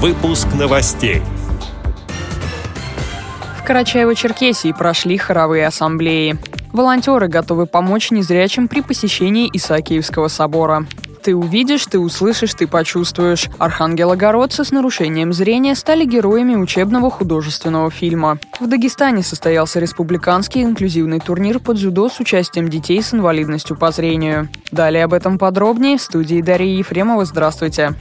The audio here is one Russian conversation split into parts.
Выпуск новостей. В Карачаево-Черкесии прошли хоровые ассамблеи. Волонтеры готовы помочь незрячим при посещении Исаакиевского собора. Ты увидишь, ты услышишь, ты почувствуешь. Архангелогородцы с нарушением зрения стали героями учебного художественного фильма. В Дагестане состоялся республиканский инклюзивный турнир под дзюдо с участием детей с инвалидностью по зрению. Далее об этом подробнее в студии Дарьи Ефремова. Здравствуйте.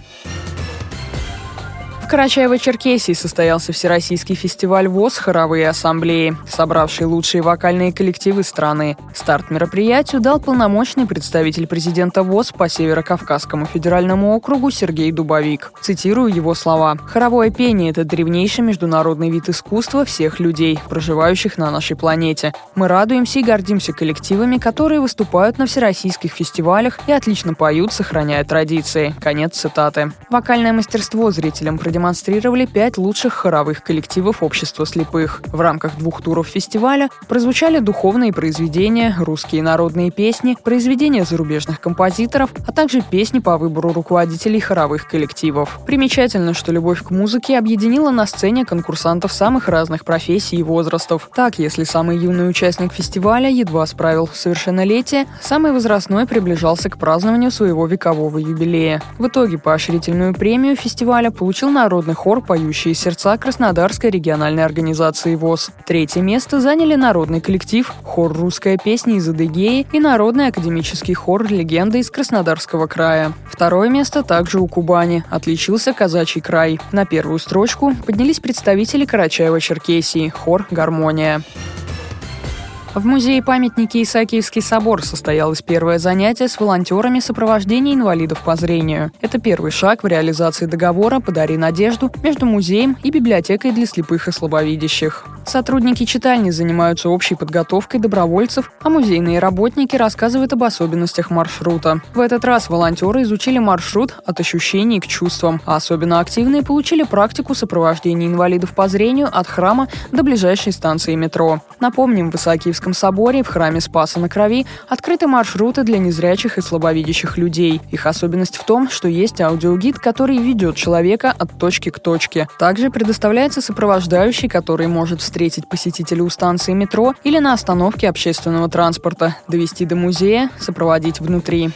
В Карачаево-Черкесии состоялся Всероссийский фестиваль ВОЗ «Хоровые ассамблеи», собравший лучшие вокальные коллективы страны. Старт мероприятию дал полномочный представитель президента ВОЗ по Северо-Кавказскому федеральному округу Сергей Дубовик. Цитирую его слова. «Хоровое пение – это древнейший международный вид искусства всех людей, проживающих на нашей планете. Мы радуемся и гордимся коллективами, которые выступают на всероссийских фестивалях и отлично поют, сохраняя традиции». Конец цитаты. Вокальное мастерство зрителям продемонстрировали продемонстрировали пять лучших хоровых коллективов общества слепых. В рамках двух туров фестиваля прозвучали духовные произведения, русские народные песни, произведения зарубежных композиторов, а также песни по выбору руководителей хоровых коллективов. Примечательно, что любовь к музыке объединила на сцене конкурсантов самых разных профессий и возрастов. Так, если самый юный участник фестиваля едва справил совершеннолетие, самый возрастной приближался к празднованию своего векового юбилея. В итоге поощрительную премию фестиваля получил на народный хор «Поющие сердца» Краснодарской региональной организации ВОЗ. Третье место заняли народный коллектив, хор «Русская песня» из Адыгеи и народный академический хор «Легенда» из Краснодарского края. Второе место также у Кубани. Отличился казачий край. На первую строчку поднялись представители Карачаева-Черкесии, хор «Гармония». В музее-памятнике Исаакиевский собор состоялось первое занятие с волонтерами сопровождения инвалидов по зрению. Это первый шаг в реализации договора «Подари надежду» между музеем и библиотекой для слепых и слабовидящих. Сотрудники читальни занимаются общей подготовкой добровольцев, а музейные работники рассказывают об особенностях маршрута. В этот раз волонтеры изучили маршрут от ощущений к чувствам, а особенно активные получили практику сопровождения инвалидов по зрению от храма до ближайшей станции метро. Напомним, в Исаакиевском соборе в храме Спаса на Крови открыты маршруты для незрячих и слабовидящих людей. Их особенность в том, что есть аудиогид, который ведет человека от точки к точке. Также предоставляется сопровождающий, который может встретить встретить посетителя у станции метро или на остановке общественного транспорта, довести до музея, сопроводить внутри.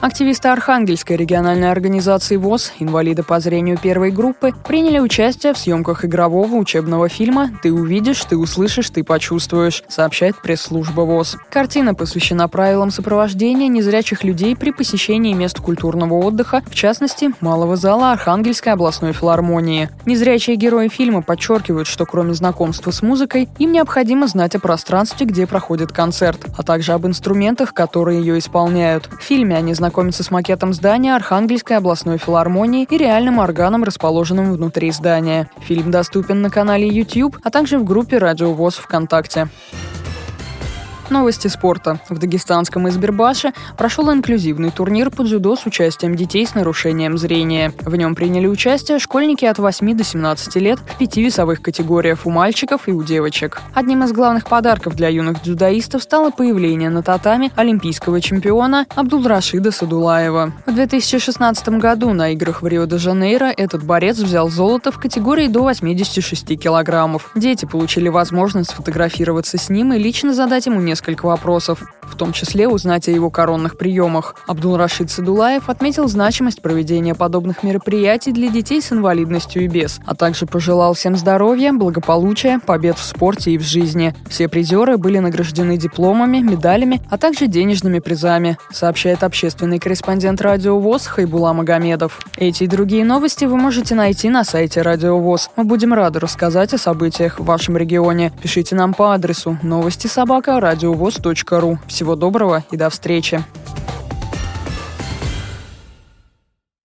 Активисты Архангельской региональной организации ВОЗ, инвалиды по зрению первой группы, приняли участие в съемках игрового учебного фильма «Ты увидишь, ты услышишь, ты почувствуешь», сообщает пресс-служба ВОЗ. Картина посвящена правилам сопровождения незрячих людей при посещении мест культурного отдыха, в частности, малого зала Архангельской областной филармонии. Незрячие герои фильма подчеркивают, что кроме знакомства с музыкой, им необходимо знать о пространстве, где проходит концерт, а также об инструментах, которые ее исполняют. В фильме они знакомятся ознакомиться с макетом здания Архангельской областной филармонии и реальным органом, расположенным внутри здания. Фильм доступен на канале YouTube, а также в группе «Радио ВОЗ ВКонтакте». Новости спорта. В дагестанском Избербаше прошел инклюзивный турнир по дзюдо с участием детей с нарушением зрения. В нем приняли участие школьники от 8 до 17 лет в пяти весовых категориях у мальчиков и у девочек. Одним из главных подарков для юных дзюдоистов стало появление на татами олимпийского чемпиона Абдулрашида Садулаева. В 2016 году на играх в Рио-де-Жанейро этот борец взял золото в категории до 86 килограммов. Дети получили возможность сфотографироваться с ним и лично задать ему несколько несколько вопросов, в том числе узнать о его коронных приемах. Абдул-Рашид Садулаев отметил значимость проведения подобных мероприятий для детей с инвалидностью и без, а также пожелал всем здоровья, благополучия, побед в спорте и в жизни. Все призеры были награждены дипломами, медалями, а также денежными призами, сообщает общественный корреспондент Радио ВОЗ Хайбула Магомедов. Эти и другие новости вы можете найти на сайте Радио ВОЗ. Мы будем рады рассказать о событиях в вашем регионе. Пишите нам по адресу новости собака радио радиовоз.ру. Всего доброго и до встречи!